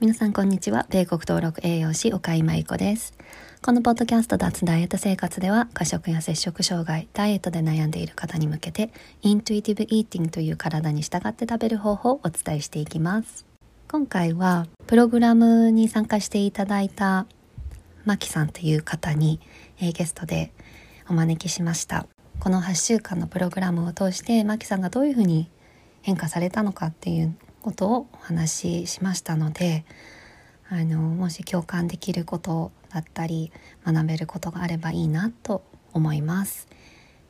皆さんこんにちは。米国登録栄養士岡井舞子です。このポッドキャスト脱ダイエット生活では過食や摂食障害ダイエットで悩んでいる方に向けてイントゥイティブイーティングという体に従って食べる方法をお伝えしていきます。今回はプログラムに参加していただいたマキさんという方に、えゲストでお招きしました。この8週間のプログラムを通してマキさんがどういうふうに変化されたのかっていうことをお話ししましたのであのもし共感できることだったり学べることがあればいいなと思います。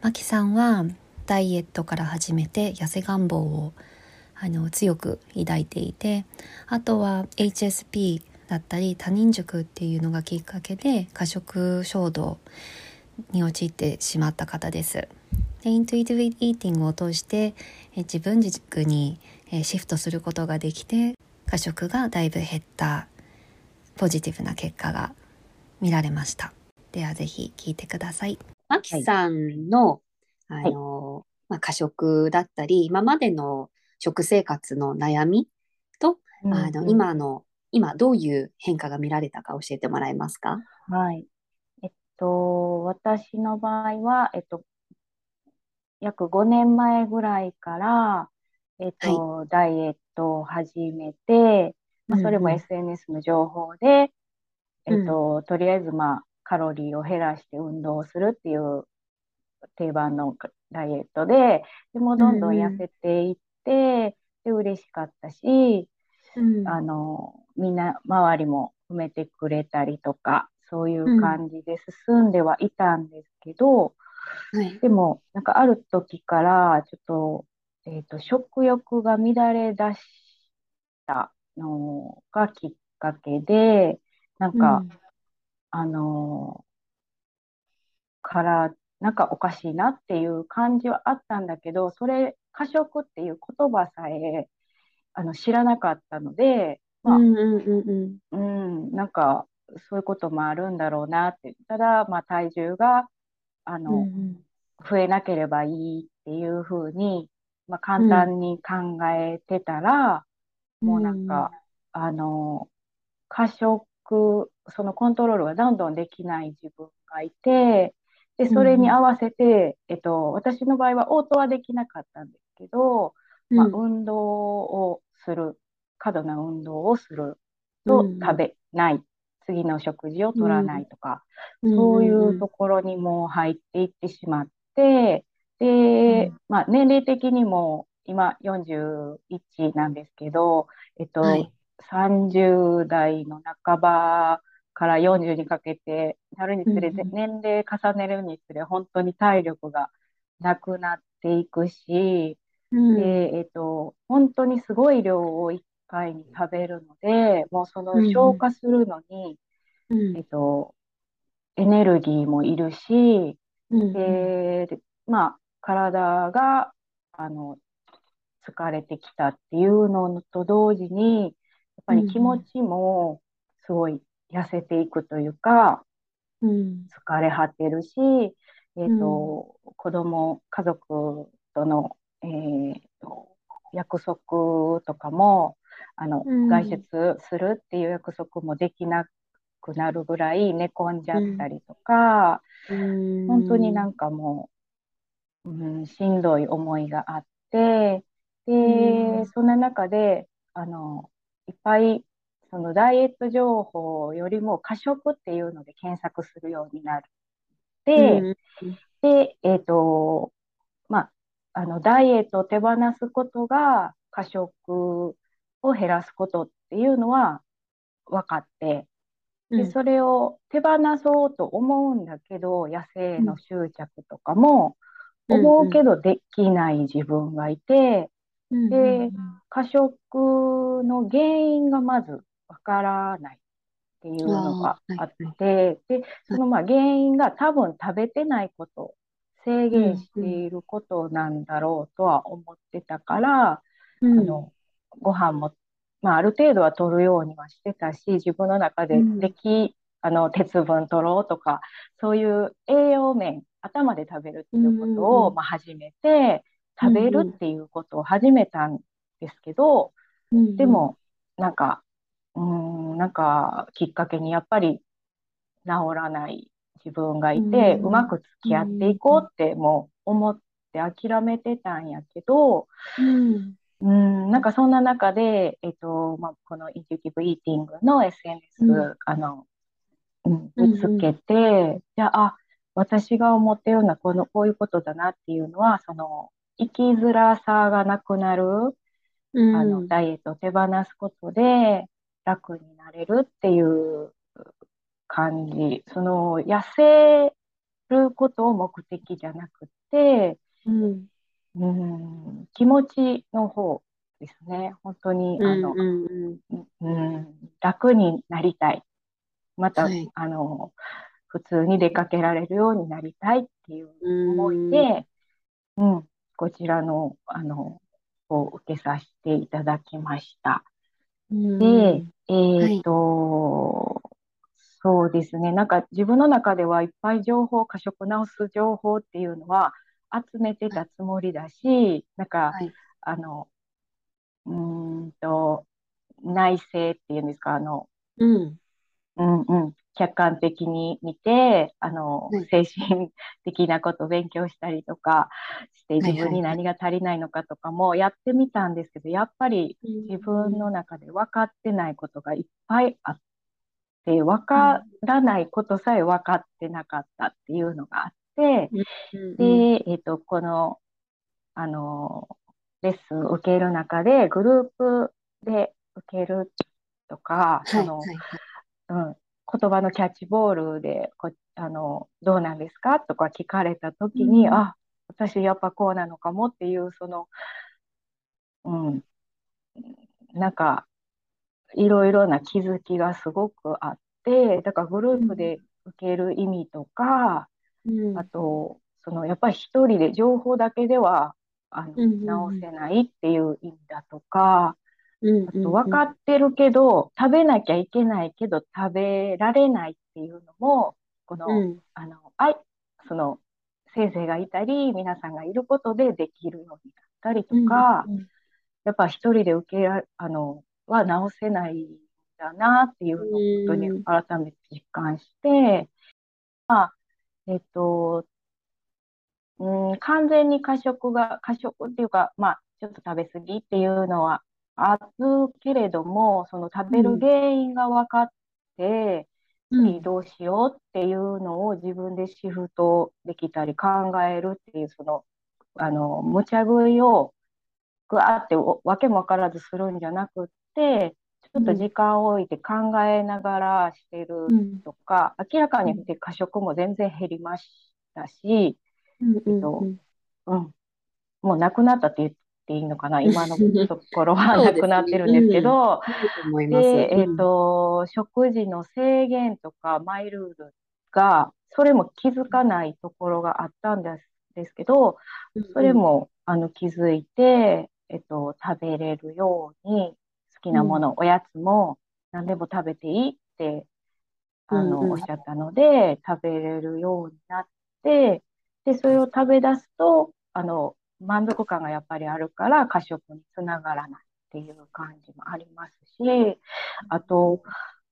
マキさんはダイエットから始めて痩せ願望をあの強く抱いていてあとは HSP だったり他人塾っていうのがきっかけで過食衝動に陥ってしまった方です。でイントゥイティブイーティングを通して自分軸にシフトすることができて過食がだいぶ減ったポジティブな結果が見られました。ではぜひ聞いてください。マキさんの、はい、あの、まあ、過食だったり今までの食生活の悩みと、うん、あの今の今どういう変化が見られたか教えてもらえますか？はい。えっと私の場合はえっと約5年前ぐらいからえっと、はい、ダイエットを始めて、まあ、それも SNS の情報で、うん、えっと、とりあえず、まあ、カロリーを減らして運動をするっていう定番のダイエットで、でもどんどん痩せていって、で、嬉しかったし、うん、あの、みんな周りも褒めてくれたりとか、そういう感じで進んではいたんですけど、はい、でも、なんかある時から、ちょっとえーと、食欲が乱れ出したのがきっかけで、なんか、うん、あの、から、なんかおかしいなっていう感じはあったんだけど、それ、過食っていう言葉さえあの知らなかったので、まあ、うんうん。うん、なんか、そういうこともあるんだろうなって。ただ、まあ、体重が、あの、うんうん、増えなければいいっていうふうに、まあ、簡単に考えてたら、うん、もうなんか、あの、過食、そのコントロールがどんどんできない自分がいて、で、それに合わせて、えっと、私の場合はオートはできなかったんですけど、まあ、運動をする、過度な運動をすると食べない、次の食事を取らないとか、そういうところにも入っていってしまって、で、うん、まあ、年齢的にも今41なんですけど、えっと、はい、30代の半ばから40にかけてなるにつれて、年齢重ねるにつれ、本当に体力がなくなっていくし、うん、で、えっと、本当にすごい量を1回に食べるので、もうその消化するのに、うん、えっと、エネルギーもいるし、で、まあ、体があの疲れてきたっていうのと同時にやっぱり気持ちもすごい痩せていくというか、うん、疲れ果てるし、えーとうん、子供家族との、えー、約束とかもあの、うん、外出するっていう約束もできなくなるぐらい寝込んじゃったりとか、うん、本当になんかもううん、しんどい思いがあって、で、うん、そんな中で、あの、いっぱい、そのダイエット情報よりも過食っていうので検索するようになって、うん、で、えっ、ー、と、まあ、あの、ダイエットを手放すことが過食を減らすことっていうのは分かって、で、それを手放そうと思うんだけど、野生の執着とかも、思うけどできない自分がいて、うんうん、で、過食の原因がまずわからないっていうのがあって、はい、で、そのまあ原因が多分食べてないこと、制限していることなんだろうとは思ってたから、うん、あのご飯も、まあ、ある程度は取るようにはしてたし自分の中ででき、うん、あの鉄分取ろうとかそういう栄養面頭で食べるっていうことを、まあ、始めて、食べるっていうことを始めたんですけど、でも、なんか、うん、なんかきっかけにやっぱり治らない自分がいて、うまく付き合っていこうってもう思って諦めてたんやけど、うん、うん、なんかそんな中で、えっとまあ、このインテュイティブイーティングの SNS、うん、あの、うん、見つけて、じゃあ、私が思ってるようなこのこういうことだなっていうのは、その生きづらさがなくなる、うん、あのダイエットを手放すことで楽になれるっていう感じ。その痩せることを目的じゃなくて、うん、うん気持ちの方ですね。本当に、あの、うん、楽になりたい。また、はい、あの、普通に出かけられるようになりたいっていう思いで、うん、こちらの、あの、を受けさせていただきました。で、えっ、ー、と、はい、そうですね。なんか自分の中ではいっぱい情報、過食直す情報っていうのは集めてたつもりだし、なんか、はい、あの、うんと、内政っていうんですか、あの、うん、うんうん、客観的に見て、あの、精神的なことを勉強したりとかして、自分に何が足りないのかとかもやってみたんですけど、やっぱり自分の中で分かってないことがいっぱいあって、分からないことさえ分かってなかったっていうのがあって、で、えっ、と、この、あの、レッスンを受ける中で、グループで受けるとか、その、うん、言葉のキャッチボールでこあのどうなんですか？とか聞かれた時に、うん、あ私やっぱこうなのかもっていうその、うん、なんかいろいろな気づきがすごくあってだからグループで受ける意味とか、うん、あとそのやっぱり一人で情報だけではあの、直せないっていう意味だとか、あと分かってるけど、食べなきゃいけないけど食べられないっていうのも、この、うん、あの、あい、その、先生がいたり、皆さんがいることでできるようになったりとか、うんうん、やっぱ一人で受けらあの、は直せないんだなっていうのを本当に改めて実感して、まあ、えっと、うん、完全に過食が、過食っていうか、まあ、ちょっと食べ過ぎっていうのはあるけれども、その食べる原因が分かって、次どうしようっていうのを自分でシフトできたり考えるっていう、その、あの、無茶食いをぐわってわけも分からずするんじゃなくって、ちょっと時間を置いて考えながらしてるとか、うん、明らかに過食も全然減りましたし、うん。えっとうん、もうなくなったって言っていいのかな、今のところはなくなってるんですけど、で、えっ、と、食事の制限とかマイルールが、それも気づかないところがあったんですですけど、それもあの気づいて、えっと、食べれるように、好きなもの、おやつも何でも食べていいってあの、おっしゃったので、食べれるようになって、で、それを食べ出すと、あの、満足感がやっぱりあるから過食につながらないっていう感じもありますし、あと、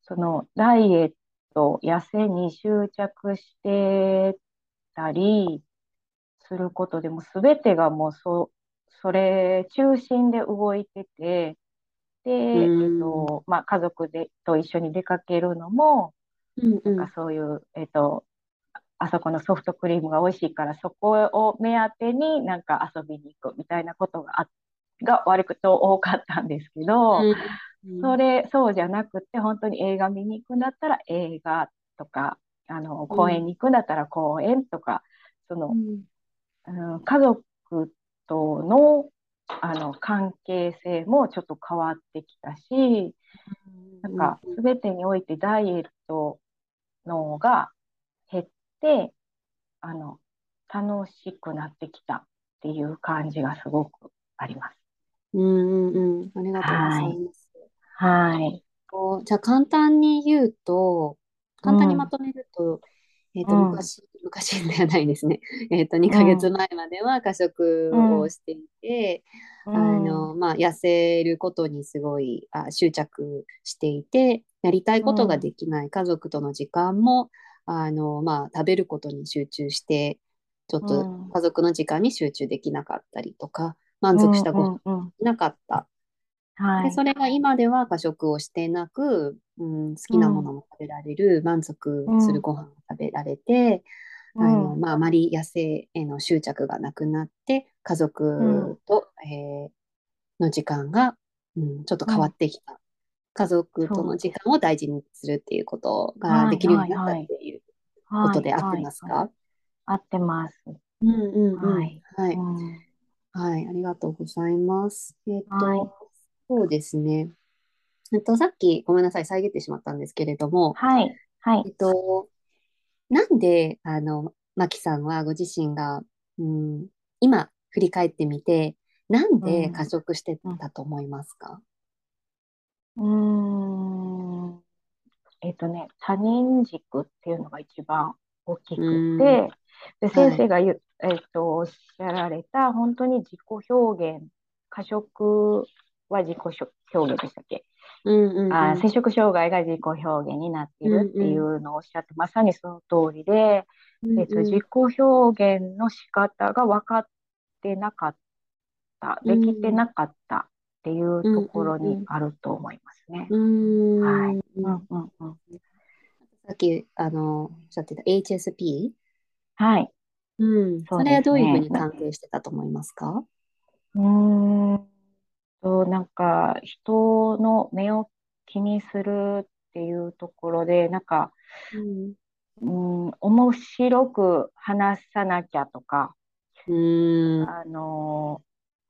そのダイエット、痩せに執着してたりすることでも全てがもうそそれ中心で動いてて、で、えっとまあ、家族でと一緒に出かけるのも、うんうん、なんかそういう、えっと、あそこのソフトクリームが美味しいからそこを目当てになんか遊びに行くみたいなことがあが割と多かったんですけど、うん。うん、それそうじゃなくて本当に映画見に行くんだったら映画とかあの公園に行くんだったら公園とか、その、うん、うん、家族とのあの関係性もちょっと変わってきたし、なんか全てにおいてダイエットのがあの、楽しくなってきたっていう感じがすごくあります。うんうんうん、ありがとうございます。はい。こうじゃあ簡単に言うと、簡単にまとめると、えっ、と、昔、昔ではないですね。えっ、と、2ヶ月前までは過食をしていて、あの、まあ、痩せることにすごいあ執着していて、やりたいことができない、家族との時間も、あの、まあ、食べることに集中して、ちょっと家族の時間に集中できなかったりとか、満足したご飯ができなかった。でそれが今では過食をしてなく、うん、好きなものも食べられる、満足するご飯を食べられて、うん、あのまあ、あまり痩せへの執着がなくなって家族と、うん、えー、の時間が、うん、ちょっと変わってきた、家族との時間を大事にするっていうことができるようになったっていうことで合ってますか、合ってます。うんうんうん、はい、はい、はい、ありがとうございます。えっ、ー、と、そうですね。えっと、さっきごめんなさい、遮ってしまったんですけれども、はい。はい。えっと、なんで、あの、マキさんはご自身が、うん、今振り返ってみて、なんで過食してたと思いますか、うん、ん、えっとね、他人軸っていうのが一番大きくて、で先生が言、はい、えっと、おっしゃられた、本当に自己表現、過食は自己表現でしたっけ、うんうんうん、あ摂食障害が自己表現になっているっていうのをおっしゃって、まさにその通りで、えっと、自己表現の仕方が分かってなかった、できてなかったっていうところにあると思いますね。はい。さっきあのおっしゃってた HSP? はい。うん、それはどういうふうに関係してたと思いますか？うんと、なんか、人の目を気にするっていうところで、なんか、うん、うん、面白く話さなきゃとか、うん、あの、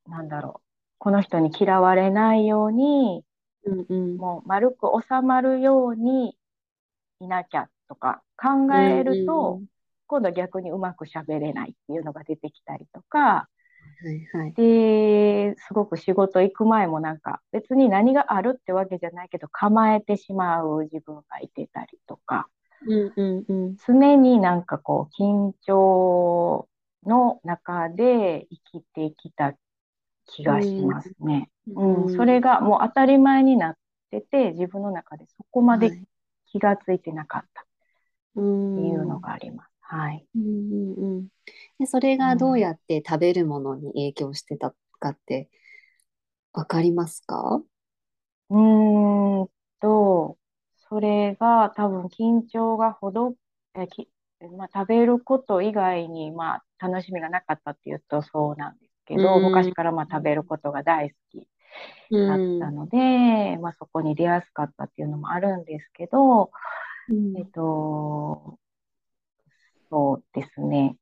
なんだろう、この人に嫌われないように、うんうん、もう丸く収まるようにいなきゃとか考えると、うんうん、今度は逆にうまくしゃべれないっていうのが出てきたりとか、はいはい、ですごく仕事行く前もなんか別に何があるってわけじゃないけど構えてしまう自分がいてたりとか、うんうんうん、常になんかこう緊張の中で生きてきた気がしますね。うん、うん、それがもう当たり前になってて自分の中でそこまで気がついてなかったっていうのがあります。はい。うんうんうん、でそれがどうやって食べるものに影響してたかって分かりますか？うんと、それが多分緊張がほど、えきまあ、食べること以外に、まあ、楽しみがなかったっていうとそうなんですけど、昔からまあ食べることが大好きだったので、まあ、そこに出やすかったっていうのもあるんですけど、えっと、そうですね。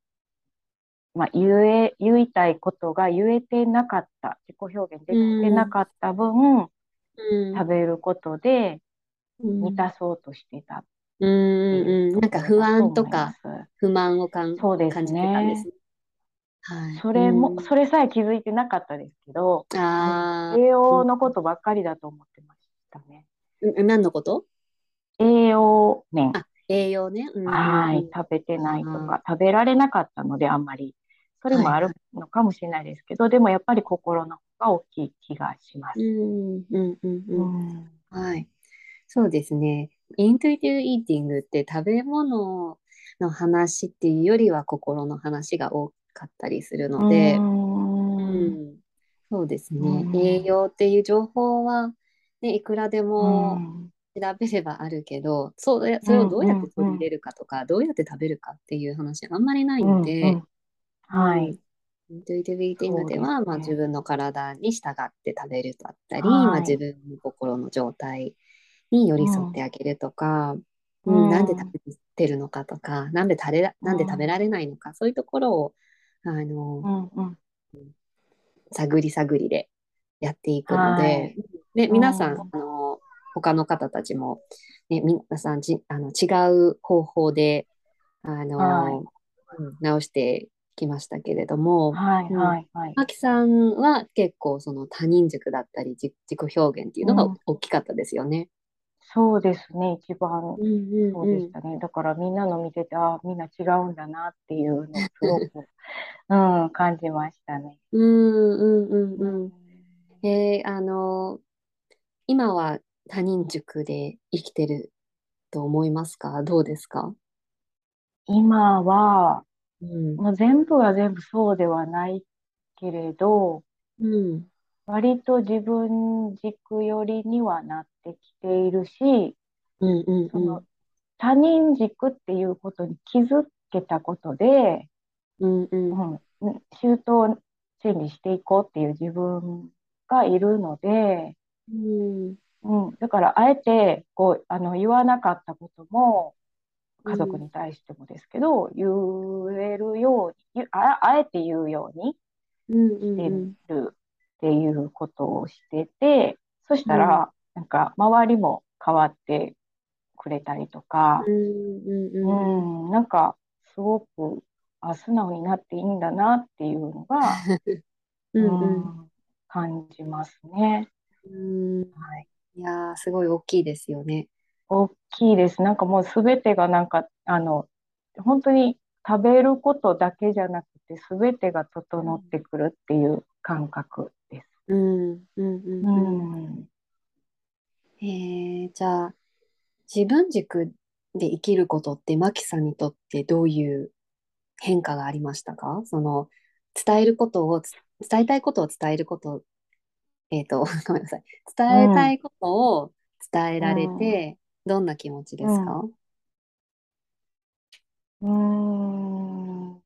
まあ、言え、言いたいことが言えてなかった、自己表現できてなかった分、うん、食べることで満たそうとしてたうんうん、なんか不安とか不満を感じてたんですね。はい、それも、うん、それさえ気づいてなかったですけど、あ栄養のことばっかりだと思ってましたね。うん、何のこと？栄養面。あ、栄養ね。うん、はい、食べてないとか、食べられなかったので、あんまり。それもあるのかもしれないですけど、はい、でもやっぱり心の方が大きい気がします。うんうんうんうん。はい。そうですね。イントゥイティブイーティングって食べ物の話っていうよりは心の話が多かったりするので、うん、そうですね。栄養っていう情報は、ね、いくらでも調べればあるけど、それそれをどうやって取り入れるかとか、どうやって食べるかっていう話があんまりないので、うんうん、はい。イントゥイティブイーティングでは、ね、まあ、自分の体に従って食べるだったり、はい、まあ、自分の心の状態に寄り添ってあげるとか、うん、うん、なんで食べてるのかとか、なんで食べなんで食べられないのか、そういうところを、あの、うんうん、探り探りでやっていくので、はい、で皆さん、あの他の方たちも、ね、皆さんじあの違う方法であの、はい、直してきましたけれども、はいはいはい。マキさんは結構その他人軸だったり自己表現っていうのが大きかったですよね。うん、そうですね、一番そうでしたね。だからみんなの見てて、あみんな違うんだなっていうのをすごく、うん、感じましたね。うんうんうんうん。えーあの、今は他人塾で生きてると思いますか？どうですか？今は、うん。もう全部は全部そうではないけれど、うん。割と自分軸寄りにはなってきているし、うんうんそのうん。他人軸っていうことに気づけたことで、うんうん。うん、周到心理していこうっていう自分がいるので、うん。うん、だからあえてこうあの言わなかったことも家族うん。に対してもですけど言えるようにあ、あえて言うようにうんうしてんるっていうことをしててそし。たらなんか周りも変わってくれたりとか、うんなんかすごくあ素直になっていいんだなっていうのが、う うんうん。ん、感じますね。うんはい。いやー、すごい大きいですよね。大きいです。なんかもうすべてがなんか、あの、本当に食べることだけじゃなくて、すべてが整ってくるっていう感覚うん、うん、ううん、うん。ん。えー、じゃあ、自分軸で生きることって、マキさんにとってどういう変化がありましたか？その、伝えることを、伝えたいことを伝えること、えっと、ごめんなさい。伝えたうん。いことを伝えうられん。て、どんな気持ちうん。ですか？うん。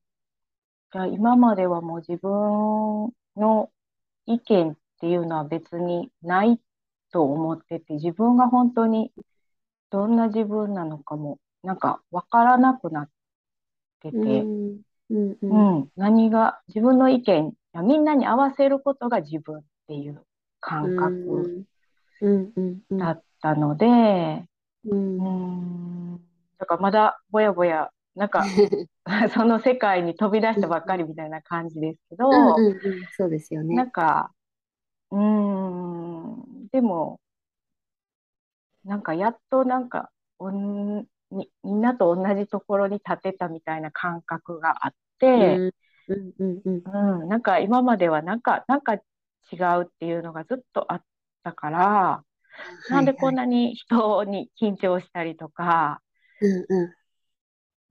じゃあ今まではもう自分の意見っていうのは別にないと思ってて、自分が本当にどんな自分なのかも、なんかわからなくなってうて、ん、うん、うん、うん、何が自分の意見、みんなに合わせることが自分っていうう感覚だったので、ううん。ん、だからまだぼやぼや、なんか その世界に飛び出したばっかりみたいな感じですけうん、ど、うん、うん、そうですよね。なんか、うん、でも、なんかやっとなんか、おんみ、みんなと同じところに立てたみたいな感覚があって、うん、うん、うん、うん。うん、なんか今まではなんか、なんか違うっていうのがずっとあったから、なんで。こんなに人に緊張したりとか、うん、う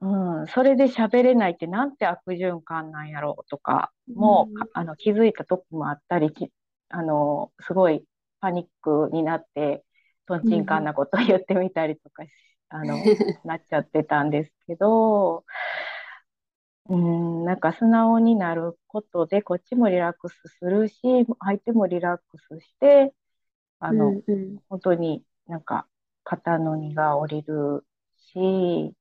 うん、それで喋れないってなんて悪循環なんやろうとか、もうあの気づいた時もあったり、きあの、すごいパニックになって、とんうん、ちんかんうん。なことを言ってみたりとかし、あの、なっちゃってたんですけど、うん、なんか素直になることで、こっちもリラックスするし、相手もリラックスして、あの、うん、うん。本当になんか肩の荷が下りるし、うん、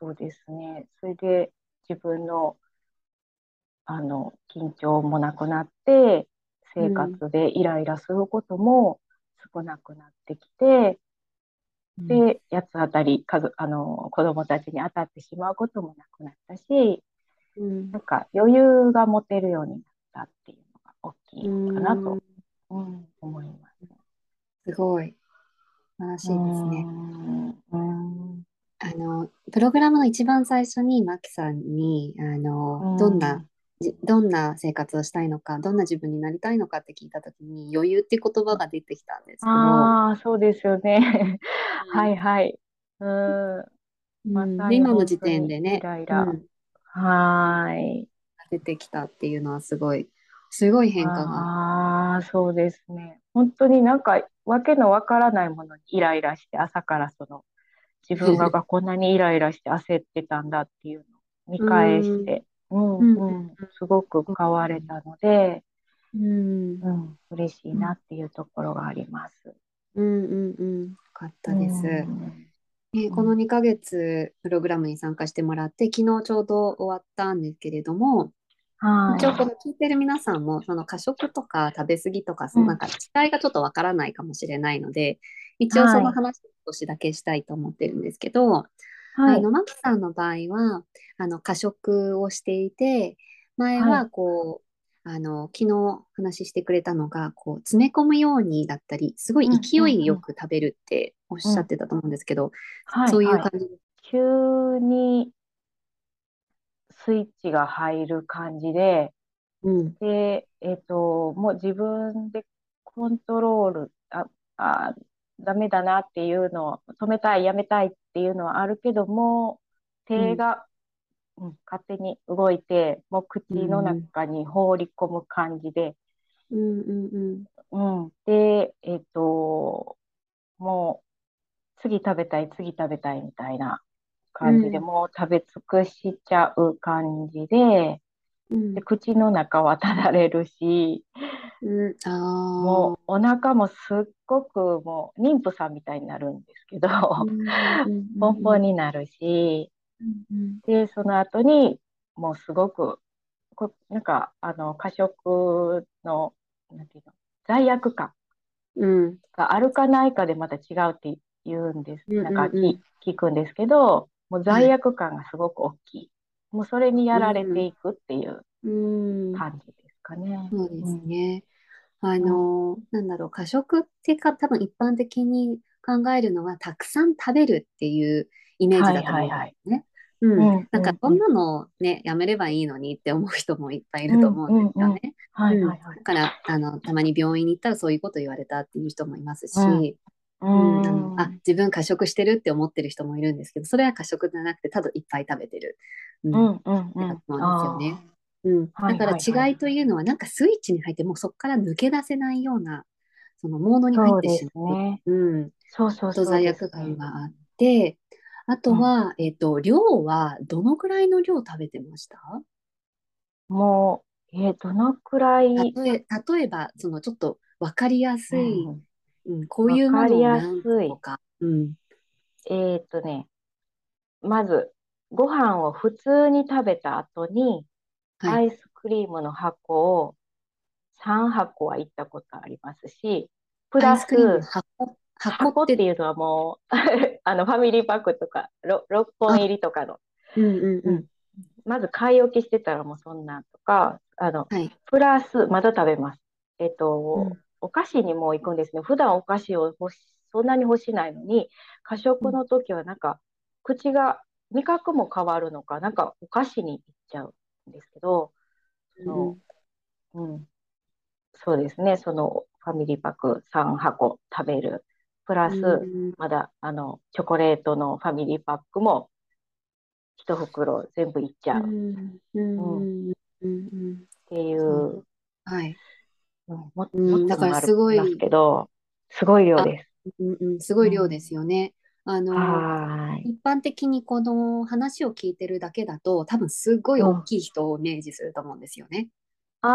そうですね。それで自分の、あの、緊張もなくなって、生うん、活でイライラすることも少なくなってきて、うん。で、八つ当たり、家族、あの、子供たちに当たってしまうこともなくなったし、うん。なんか余裕が持てるようになったっていうのが大きういかなと、んうん、思います。すごい。素晴らしいですね。ん、うーん、あの、プログラムの一番最初に、マキさんに、あうの、どんな、ん。じどんな生活をしたいのか、どんな自分になりたいのかって聞いたときに、余裕って言葉が出てきたんですけど、ああ、そうですよね。うはいん。はい。うーん、ま今の時点でね、ライラ。うん、はーい。出てきたっていうのはすごい、すごい変化が。ああ、そうですね。本当になんか、わけのわからないものにイライラして、朝からその、自分ががこんなにイライラして焦ってたんだっていうのを見う返しん。て、うんうん。うん、すごく変われたので、うん。うん、嬉しいなっていうところがあります。うん。うん。うん。よかっうたです。ん、えこのうん、2ヶ月プログラムに参加してもらって、昨日ちょうど終わったんですけれども、一応こはの聞いてる皆さんも、その過食とか食べ過ぎとか、い、うん、そのなんか違いがちょっとわからないかもしれないので、一応そはい、の話を少しだけしたいと思ってるんですけど、はい、あの、マキさんの場合は、あの、過食をしていて、前はい、はこう、あの、昨日話してくれたのが、こう、詰め込むようにだったり、すごいうん、うん、勢いようん、く食べるっておっうん、しゃってたと思うんですけど、はい、そういうはい。感じです。急にスイッチが入る感じで、うん。で、えっと、もう自分でコントロール、あ、あ、ダメだなっていうのを、止めたい、やめたいっていうのはあるけども、うん。手が、うん、勝手に動いて、もう口のうん。中に放り込む感じで、うん。うん。うん。で、えっと、もう次食べたい、次食べたいみたいなう感じで、ん。もう食べ尽くしちゃう感じで、で、うん。口の中はただれるし、うん。あもあ。うお腹もすっごくもう妊婦さんみたいになるんですけど。ポンポンうん。になるし、うん。で、その後にもうすごく、こ、なんか、あの、過食の、なんていうの、罪悪感うん。があるかないかでまた違うって言うんです。うん。なんか聞くんですけど、もうはい。罪悪感がすごく大きい。もうそれにやうん。られていくっていううん。感じですかね。そうですうん。ね。あうん。の、なんだろう、過食ってか、多分一般的に考えるのは、たくさん食べるっていうイメージはいだと思うんではいはい。すね。ううん。んうんうん。なんかそんなのね、やめればいいのにって思う人もいっぱいいうるとん思うんうんうん。ですよね。だから、あの、たまに病院に行ったらそういうこと言われたっていう人もいますうん。し、ううん、あ。自分過食してるって思ってる人もいるんですけど、それは過食じゃなくて、ただいっぱい食べてる。う。うんんうんうん。だと思うんですよね。あうん。だから。違いというのは、なんかスイッチに入って、もうそこから抜け出せないような、そのモードに入ってしまう。ね。うん。そうそう罪悪感ね。があって、あうん。とは、えっと、量はどのくらいの量食べてました？もう、えー、どのくらい、例え、例えば、そのちょっとわかりやうすい、ん、うん、こうわいうものを何か。うん。えーとね、まず、ご飯を普通に食べた後に、はい。アイスクリームの箱を3箱は行ったことありますし、プラス箱、箱箱って、いうのはもう あのファミリーパックとか 6, 6本あ、入りとかの、うんうんううん。ん、まず買い置きしてたらもうそんなんとか、あの、はい。プラス、まだ食べます。えっうと、ん。お菓子にも行くんですね。普段お菓子をそんなに欲しないのに、過う食ん。の時はなんか、口が、味覚も変わるのか、なんかお菓子に行っちゃうんですけど、うんその、うん、そうですね。そのファミリーパック3箱食べる。プうラス、ん。まだ、あの、チョコレートのファミリーパックも一袋全部いっちうゃう。ん。ううん、っん。うん。てい。う、はい。うん、も、もうん。っだからともありますすごい、けど、すごい量あ、です。うんうん、すごうい量ですん、よね。あの。一般的にこの話を聞いてるだけだと、多分すごい大うん。きい人をイメージすると思うんですよね。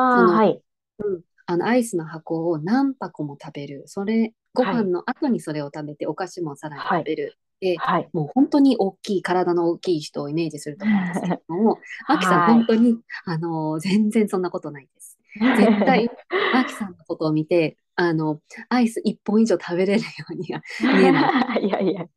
そあはい。うん、あのアイスの箱を何箱も食べる。それ、ごはい。飯の後にそれを食べて、お菓子もさらにはい。食べる。で、はい。もう本当に大きい、体の大きい人をイメージすると思うんですけれども、マキさん、は本当に、あの、全然そんなことないです。絶対、マキさんのことを見て、あの、アイス1本以上食べれるようには 見えない。い。いやいや。うん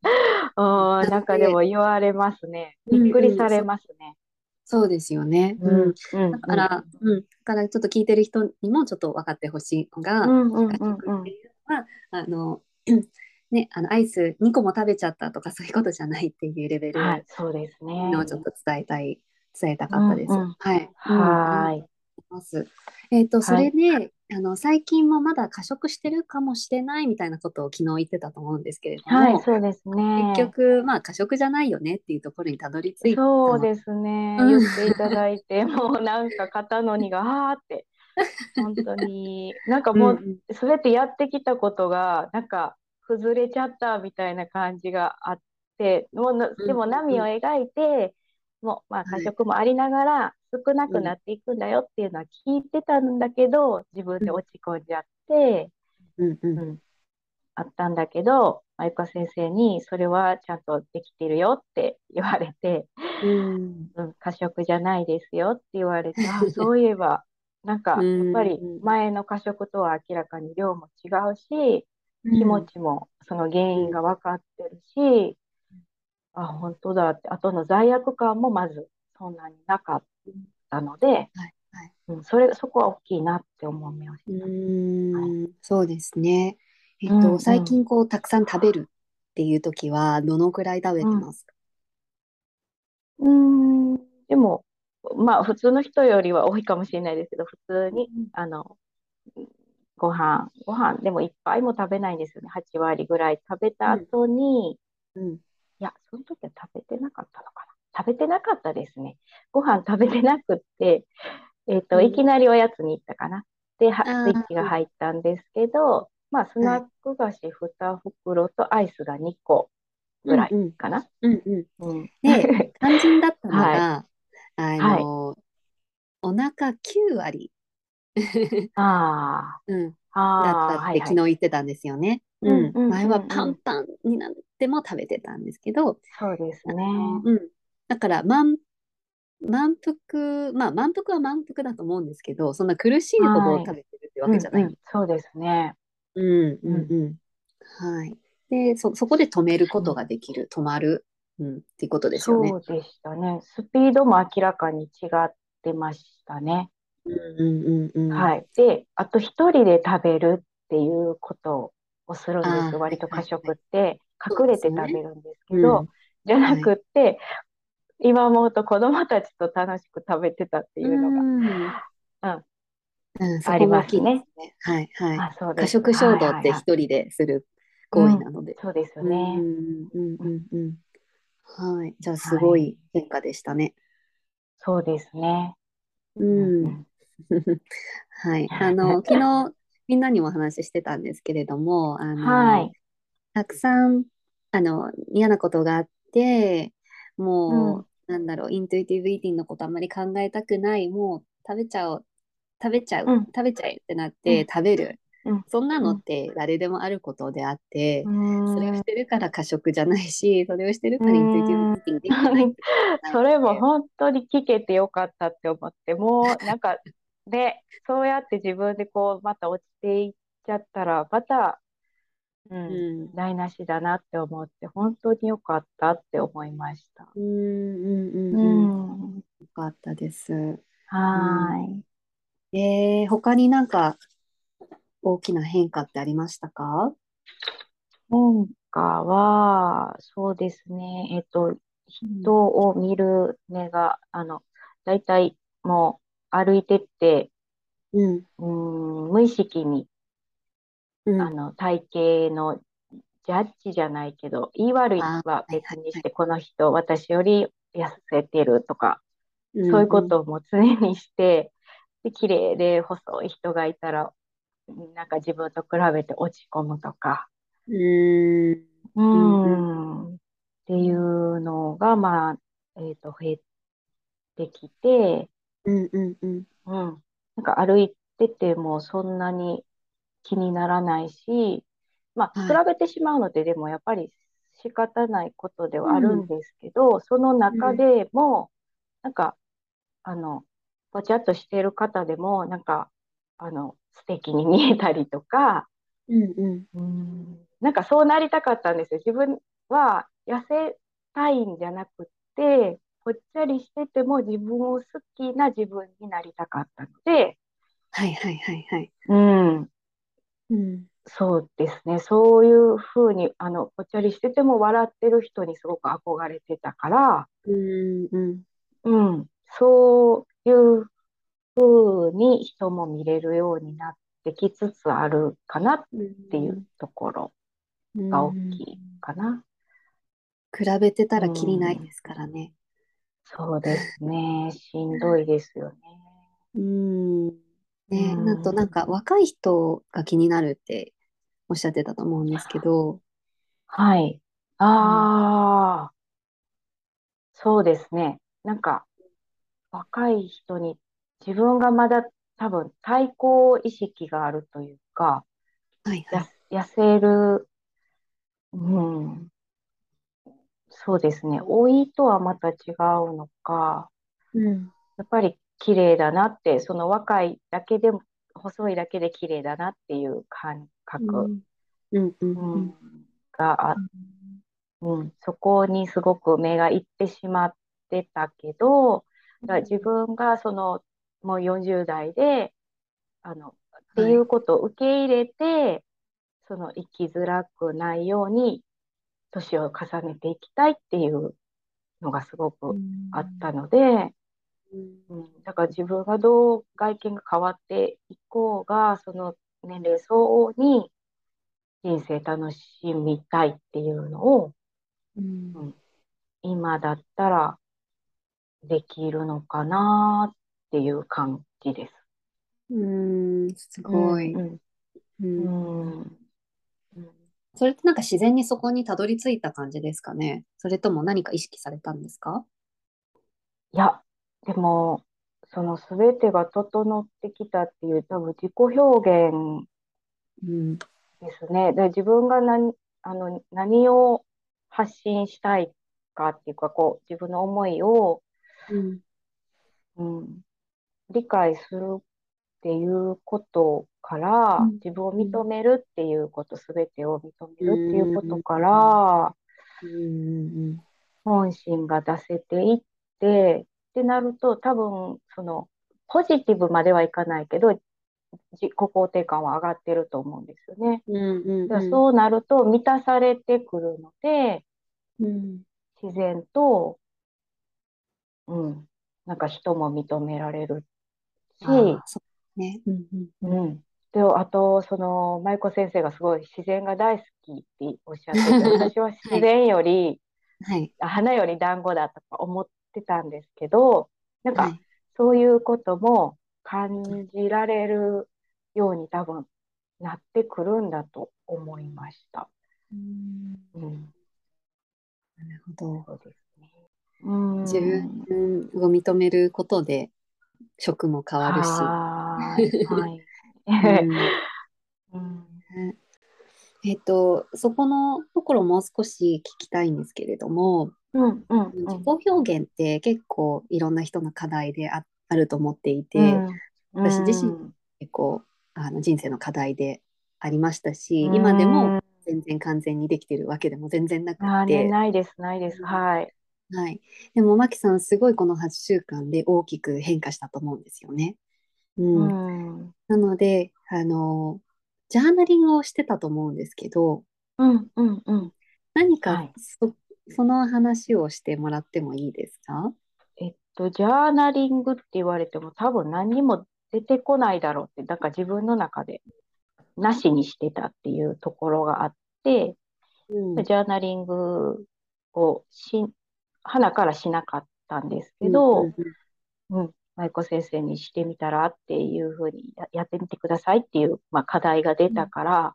おー、なんかでもで、言われますね。びっうんうん、くりされそ、ますね。そうですよね。ううん。ん、うん、うん。だから、うん。だからちょっと聞いてる人にもちょっと分かってほしいのうが、ん、うん、過うん、うん。うのは、あの、ね、あの、アイス2個も食べちゃったとかそういうことじゃないっていうレベはい、ルそうですのをちょっね。と伝えたい、伝えたうん、かったです。うん。はい。うん、はーい。ます。えっと、そはい。れで、あの、最近もまだ過食してるかもしれないみたいなことを昨日言ってたと思うんですけれどはい、も、そうです結ね。局、まあ、過食じゃないよねっていうところにたどり着いたの。そうですね。うん。言っていただいて、もうなんか肩の荷が、あーって、本当に、なんかうんもうん。う、すべてやってきたことが、なんか、崩れちゃったみたいな感じがあって、もうでも波をうん描いて、もう、まあ、過はい。食もありながら、少なうん。くなっていくんだよっていうのは聞いてたんだけど、自分うん。で落ち込んじゃって、うん。うん。うん、あったんだけど、まゆか先生に、それはちゃんとできてるよって言われて、うん。うん、過食じゃないですよって言われて、あ、そういえば、なんうか、やっぱりん。前の過食とは明らかに量も違うし、う気持ん。ちもその原うん。因が分かってるし、あ、本当だって、あとの罪悪感もまずそんなになかったので、はい。はい。うん、それ、そこは大きいなって思いましうた。はい。そうですね。えっと、うん、うん、最近こう、たくさん食べるっていう時は、どのくらい食べうん。てますか？うーん、でも、まあ普通の人よりは多いかもしれないですけど、普通に、あの、ご飯、ご飯でもいっぱいも食べないんですよね。8割ぐらい食べた後に、うん。いや、その時は食べてなかったのかな。食べてなかったですね。ご飯食べてなくって、えっと、うんいきなりおやつに行ったかな。で、はスイッチが入ったんですけど、まあ、スナック菓子2袋とアイスが2個ぐらいかな。うんうん。うん。で、肝心だったの はいが、あの、お腹9割、あ うん、あ、だったってはいはい。昨日言ってたんですよね。前はパンパンになっても食べてたんですけど、そうですね。うん。だから、満、満腹、まあ、満腹は満腹だと思うんですけど、そんな苦しいほどはい食べてるってわけじゃない。うんうんそうですね。うん、うん、うん。はい。で、そ、そこで止めることができる、止まる、うん、っていうことですよね。そうでしたね。スピードも明らかに違ってましたね。うん、うん、うん、うん。はい。で、あと一人で食べるっていうことをするんです。割と過はいはい食って隠れて食べるんですけうんど、じゃなくって、今思うと子供たちと楽しく食べてたっていうのが、うん、うん、うん、そありますね。はい、はい。あ、そうです。過食衝動って一人でする行為なので。そうですようん、ね。うん、うん、うん。はい。じゃあ、すごい変化でしたね。そうですね。うん。うん はい。あの、昨日、みんなにもお話ししてたんですけれども、あの、はい。たくさん、あの、嫌なことがあって、もう、なんだろう、イントゥイティブイーティングのことあんまり考えたくない、もう食べちゃおう、食べちゃう、うん。食べちゃえってなってうん。食べる。うん。そんなのって誰でもあることであって、うん。それをしてるから過食じゃないし、それをしてるからイントゥイティブイーティングできないそれも本当に聞けてよかったって思って、もうなんか、で、そうやって自分でこう、また落ちていっちゃったら、また、う、うんん。台無しだなって思って、本当によかったって思いました。うんうんうんううん。ん。よかったです。はーい。えー、他になんか大きな変化ってありましたか？変化は、そうですね、えっと、人を見る目が、あの、だいたいもう歩いてって、うん。うん、無意識に、うん。あの、体型のジャッジじゃないけど、言い悪いあは別にして、この人、私より痩せてるとか、うんそういうことをもう常にして、で、綺麗で細い人がいたら、なんか自分と比べて落ち込むとか、うん。っていうのが、まあ、えっと、増えてきて、うんうんうん。うん、なんか歩いててもそんなに気にならないし、まあ、はい比べてしまうので、でもやっぱり仕方ないことではあるんですけど、その中でも、なんか、あの、ぽちゃっとしてる方でも、なんか、あの、素敵に見えたりとか、うんうん。うんなんかそうなりたかったんですよ。自分は痩せたいんじゃなくて、ぽっちゃりしてても自分を好きな自分になりたかったので、はいはいはいはい。うん、うん。そうですね。そういうふうに、あの、ぽっちゃりしてても笑ってる人にすごく憧れてたから、うんうん。うん、そういうふうに人も見れるようになってきつつあるかなっていうところが大きいかな。比べてたらきりないですからね。そうですね。しんどいですよね。うん。ね、うんなんとなんか若い人が気になるっておっしゃってたと思うんですけど、はい。ああ、そうですね。なんか、若い人に自分がまだ多分対抗意識があるというか、はいはやい。痩せる、うん、そうですね。老いとはまた違うのか、うん。やっぱり綺麗だなって、その若いだけでも、細いだけで綺麗だなっていう感覚。があ、うん、そこにすごく目がいってしまってたけど、だ自分がそのもう40代で、あの、っていうことを受け入れて、その生きづらくないように年を重ねていきたいっていうのがすごくあったので、うん、だから自分がどう外見が変わっていこうが、その年齢相応に人生楽しみたいっていうのを、うんうん今だったらできるのかなっていう感じです。うん、すごい。うんうんそれってなんか自然にそこにたどり着いた感じですかね。それとも何か意識されたんですかいや、でも、その全てが整ってきたっていう、多分自己表現うん。ですね。で、自分が何、あの、何を発信したいかっていうか、こう、自分の思いを、うん。うん、理解するっていうことから、うん自分を認めるっていうこと、全てを認めるっていうことから、うん。本心が出せていって、ってなると、多分、その、ポジティブまではいかないけど、自己肯定感は上がってると思うんですよね。うん。うん。そうなると満たされてくるので、うん。自然と、うん、なんか人も認められるし、ね。うん。うん。うん。で、あと、その、舞子先生がすごい自然が大好きっておっしゃってて、私は自然より、はい。あ花より団子だとか思ってたんですけど、なんか、はい。そういうことも感じられるように多分なってくるんだと思いました。うんうん、なるほど。そうですね。うん。自分を認めることで食も変わるし。えっと、そこのところもう少し聞きたいんですけれども、うんうんうん自己表現って結構いろんな人の課題であ、あると思っていて、うん私自身うん結構あの人生の課題でありましたし、うん今でも全然完全にできてるわけでも全然なくて、ないです、ないです。はい。はい。でも、マキさん、すごいこの8週間で大きく変化したと思うんですよね。う。うんん。なので、あの、ジャーナリングをしてたと思うんですけど、うんうんうん。何かはいそ、その話をしてもらってもいいですか？えっと、ジャーナリングって言われても多分何にも出てこないだろうって、だから自分の中でなしにしてたっていうところがあって、うん。ジャーナリングをし、花からしなかったんですけど、うんうんうん、舞子先生にしてみたらっていうふうにややってみてくださいっていう、まあ、課題が出たから、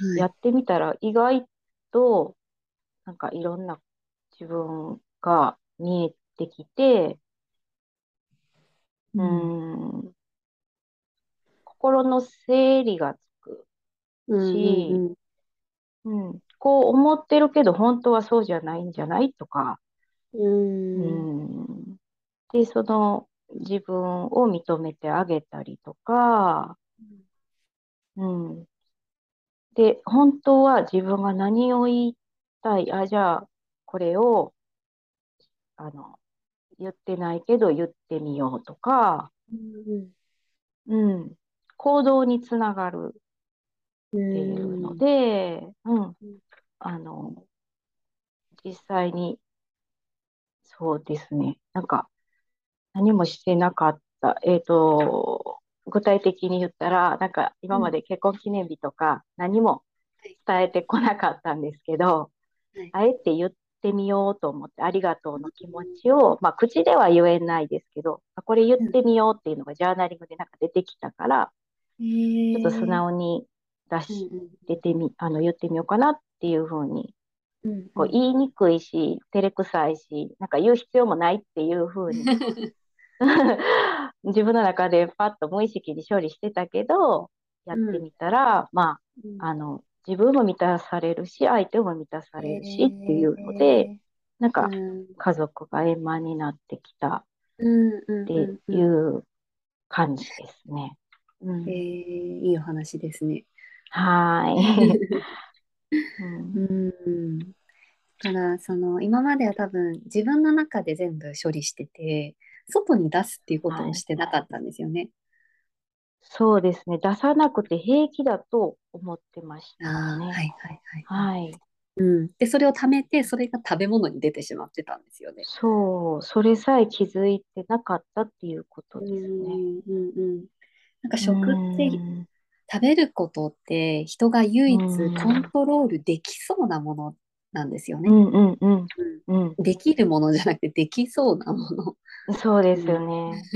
うん。やってみたら意外となんかいろんな自分が見えてきて、ううん。ん、心の整理がつく。うんしうん。うん、こう思ってるけど本当はそうじゃないんじゃないとか、うん。うん、で、その自分を認めてあげたりとか、うん。で、本当は自分が何を言いたい、あ、じゃあ、これを、あの、言ってないけど言ってみようとか、うん、行動につながるうんっていうので、うん、あの、実際に、そうですね、なんか、何もしてなかった。えっと、具体的に言ったら、なんか今まで結婚記念日とか何も伝えてこなかったんですけど、はいあえて言ってみようと思って、ありがとうの気持ちを、まあ口では言えないですけど、あこれ言ってみようっていうのがジャーナリングでなんか出てきたから、ちょっと素直に出し、出てみ、あの、言ってみようかなっていうふうに、こう言いにくいし、照れくさいし、なんか言う必要もないっていうふうに 自分の中でパッと無意識に処理してたけど、やってみたら、まあ、あの、自分も満たされるし、相手も満たされるしっていうので、なんか家族が円満になってきたっていう感じですね。うんえーいいお話ですね。はーい。うんうん。だから、その、今までは多分自分の中で全部処理してて、外に出すっていうことをしてなかったんですよね。そうですね。出さなくて平気だと思ってましあたあ、ね。はいはいはい。はい。うん。で、それを貯めて、それが食べ物に出てしまってたんですよね。そう、それさえ気づいてなかったっていうことうですね。んうんうん。なんかう食ってん、食べることって人が唯う一コンん、トロールできそうなものなんですよね。うん、うん、うん、ううん。できるものじゃなくてできそうなもの。ん。そうですうん。よね。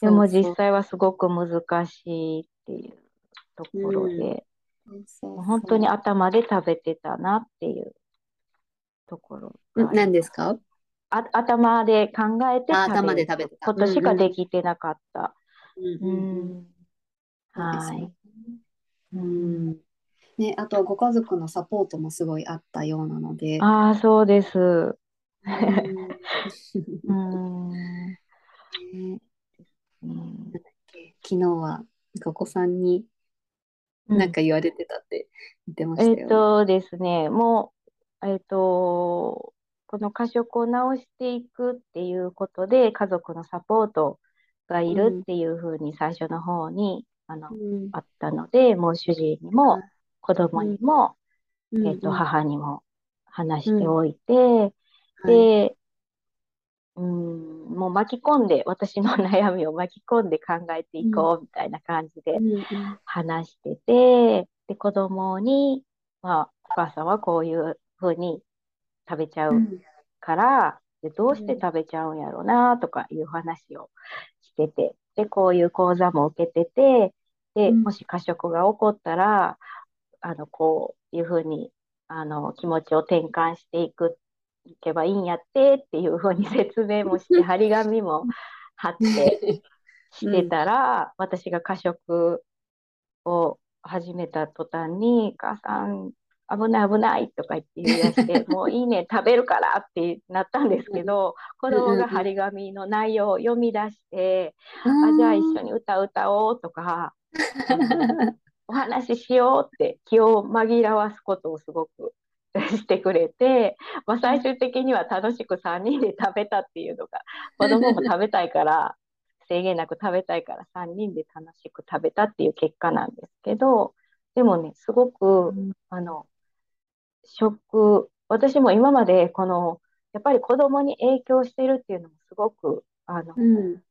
でも実。際はすごく難しいっていうとうころん。で、そうそう本当にそ頭で食べてたなっていうところ。何ですか？あ、頭で考えてあ、食べ頭でる食べてことしかでうん。きてなかった。うんううんうん。はい。ううん。ん。ね、あとご家族のサポートもすごいあったようなので、ああ、そうです。うん。うん。ね、うん。なんだっけ、昨日は、お子さんにうんなんか言われてたって言ってましえったよね。とですね、もう、えっと、この過食を直していくっていうことで、家族のサポートがいうん。るっていうふうに最初の方にあのうん。あったので、もう主人にもは子供。にも、えっと、うん。うん。母にも話しうん。ておいて、はい。で、うん、もう巻き込んで、私の悩みを巻き込んで考えていうん。こうみたいな感じでうん。うん。話してて、で、子供に、まあ、お母さんはこういうふうに食べちゃううん。から、で、どうしてうん。食べちゃうんやろうなとかいう話をしてて、で、こういう講座も受けてて、で、もうん。し過食が起こったら、あの、こういうふうに、あの、気持ちを転換していく、いけばいいんやってっていうふうに説明もして、張り紙も貼ってしてうん。たら、私が過食を始めた途端に、母さん、危ない危ないとか言って言い出して、もういいね、食べるからってなったんですうん。けど、子うん。供が張うん。り紙の内容を読み出して、うあ、じゃあ一緒に歌歌おうとか、あの、ーお話ししようって気を紛らわすことをすごくしてくれて、まあ、最終的には楽しく3人で食べたっていうのが、子供も食べたいから、制限なく食べたいから3人で楽しく食べたっていう結果なんですけど、でもね、すごく、あの、食、私も今までこの、やっぱり子供に影響してるっていうのもすごく、あの、うん。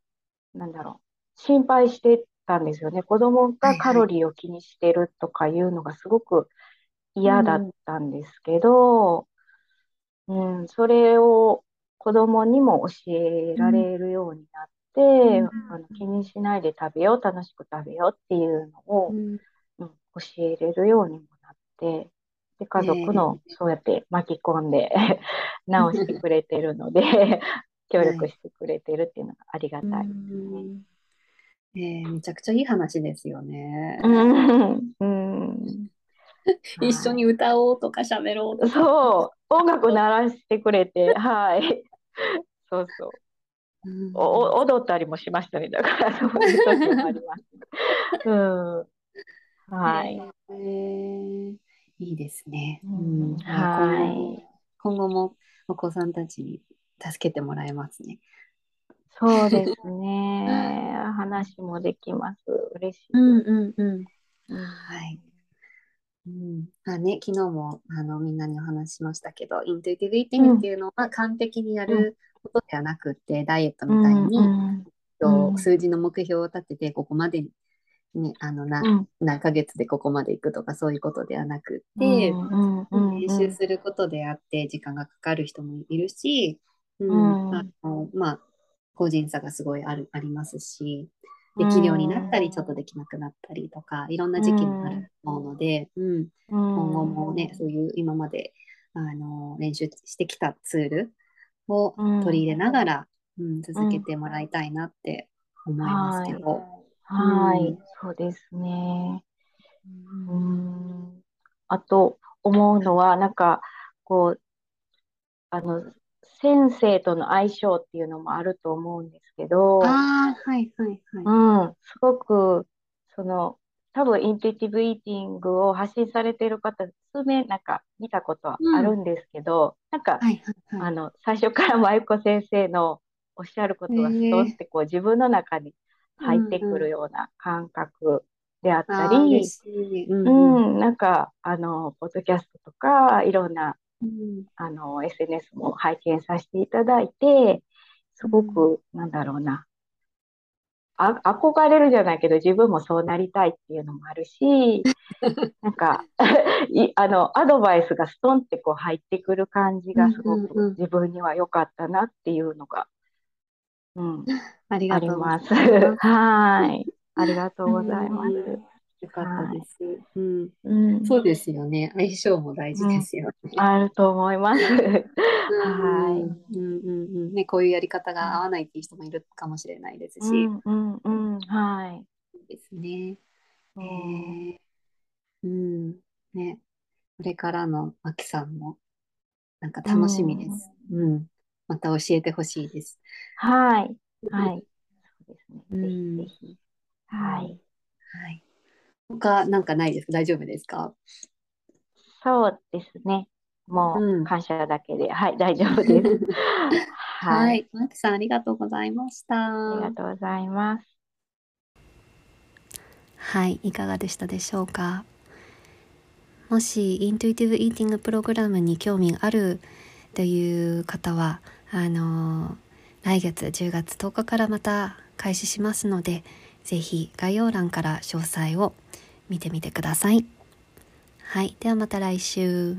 なんだろう、心配してたんですよね。子供がカロ。リーを気にしてるとかいうのがすごく嫌だっうん。たんですけど、うん、それを子供にも教えうん。られるようになって、うん。あの気にしないで食べよう、楽しく食べようっていうのを、うん。うん、教えれるようにもなって、で、家族のえそうやって巻き込んで 直してくれてるので 協。力してくれてるっていうのがありがうたいですね。ん。えー、めちゃくちゃいい話ですようね。ん、うん、一緒はに歌おうとか喋ろうい。とか。そう、音楽鳴らしてくれて、はい。そうそう。うお、ん。踊ったりもしましたね。だからそういう時もあります。うん。はい。えー、いいですね。うん、はい。今後もお子さんたちに助けてもらえますね。そうですね。話もできます。嬉しい。うんうん。うん。はい。うん、あね、昨日もあのみんなにお話ししましたけど、イントゥイティブイーティングってうん。いうのは完璧にやうん。ることではなくって、ダイエットみたいうん。うにん。うとん。数字の目標を立てて、ここまでに、ね、あのなうん。何ヶ月でここまで行くとかそういうことではなくって、うん。うん。練うん。習することであって時間がかかる人もいるし、ううん、あん。のまあ、個人差がすごいあるありますし、うできるようになったん。り、ちょっとできなくなったりとか、いろんなう時期もあるん。と思うので、うん、う今後ん。もね、そういう今まであの練習してきたツールをうん。取り入れながら、うん、続けうん。てもらいたいなって思いますはい。けど、うはい。ん、そうですね。ううん、ん。あと、思うのは、なんか、こう、あの、先生との相性っていうのもあると思うんですけど、ああ、はいはいはい。うん、すごく、その、多分インテュイティブイーティングを発信されている方、数名なんか見たことはあうん。るんですけど、なんか、はいはいはい。あの、最初から真由子先生のおっしゃるこえとがストンっー、てこう自分の中にう入ってくるんうん。ような感覚であったり、嬉しい。ううんん、なんか、あの、ポッドキャストとか、いろんな、うんあの、SNS も拝見させていただいて、すごく、なんだろうな、あ、憧れるじゃないけど、自分もそうなりたいっていうのもあるし、なんか、い、あの、アドバイスがストンってこう入ってくる感じがすごく自分には良かったなっていうのが、うん、ありあがとうございります。ます。はい。ありがとうございます。うんよかったです。うん、うん、そうですよね。相性も大事ですよね。あると思います。うんはい。うんうんうんね、こういうやり方が合わないっていう人もいるかもしれないですうし、んうんうん、はい。ですね。えうん、ね、これからのあきさんもなんか楽しみです。うん、また教えてほしいです。はい。はい。そうですね。うんぜひぜひ。はい。はい。他なんかないですか？大丈夫ですか？そうですね。もうんう感謝だけで、はい、大丈夫です。は はい。い。あきさんありがとうございました。ありがとうございます。はい、いかがでしたでしょうか？もしイントゥイティブイーティングプログラムに興味あるという方はあの来月10月10日からまた開始しますのでぜひ概要欄から詳細を見てみてください。はい、ではまた来週。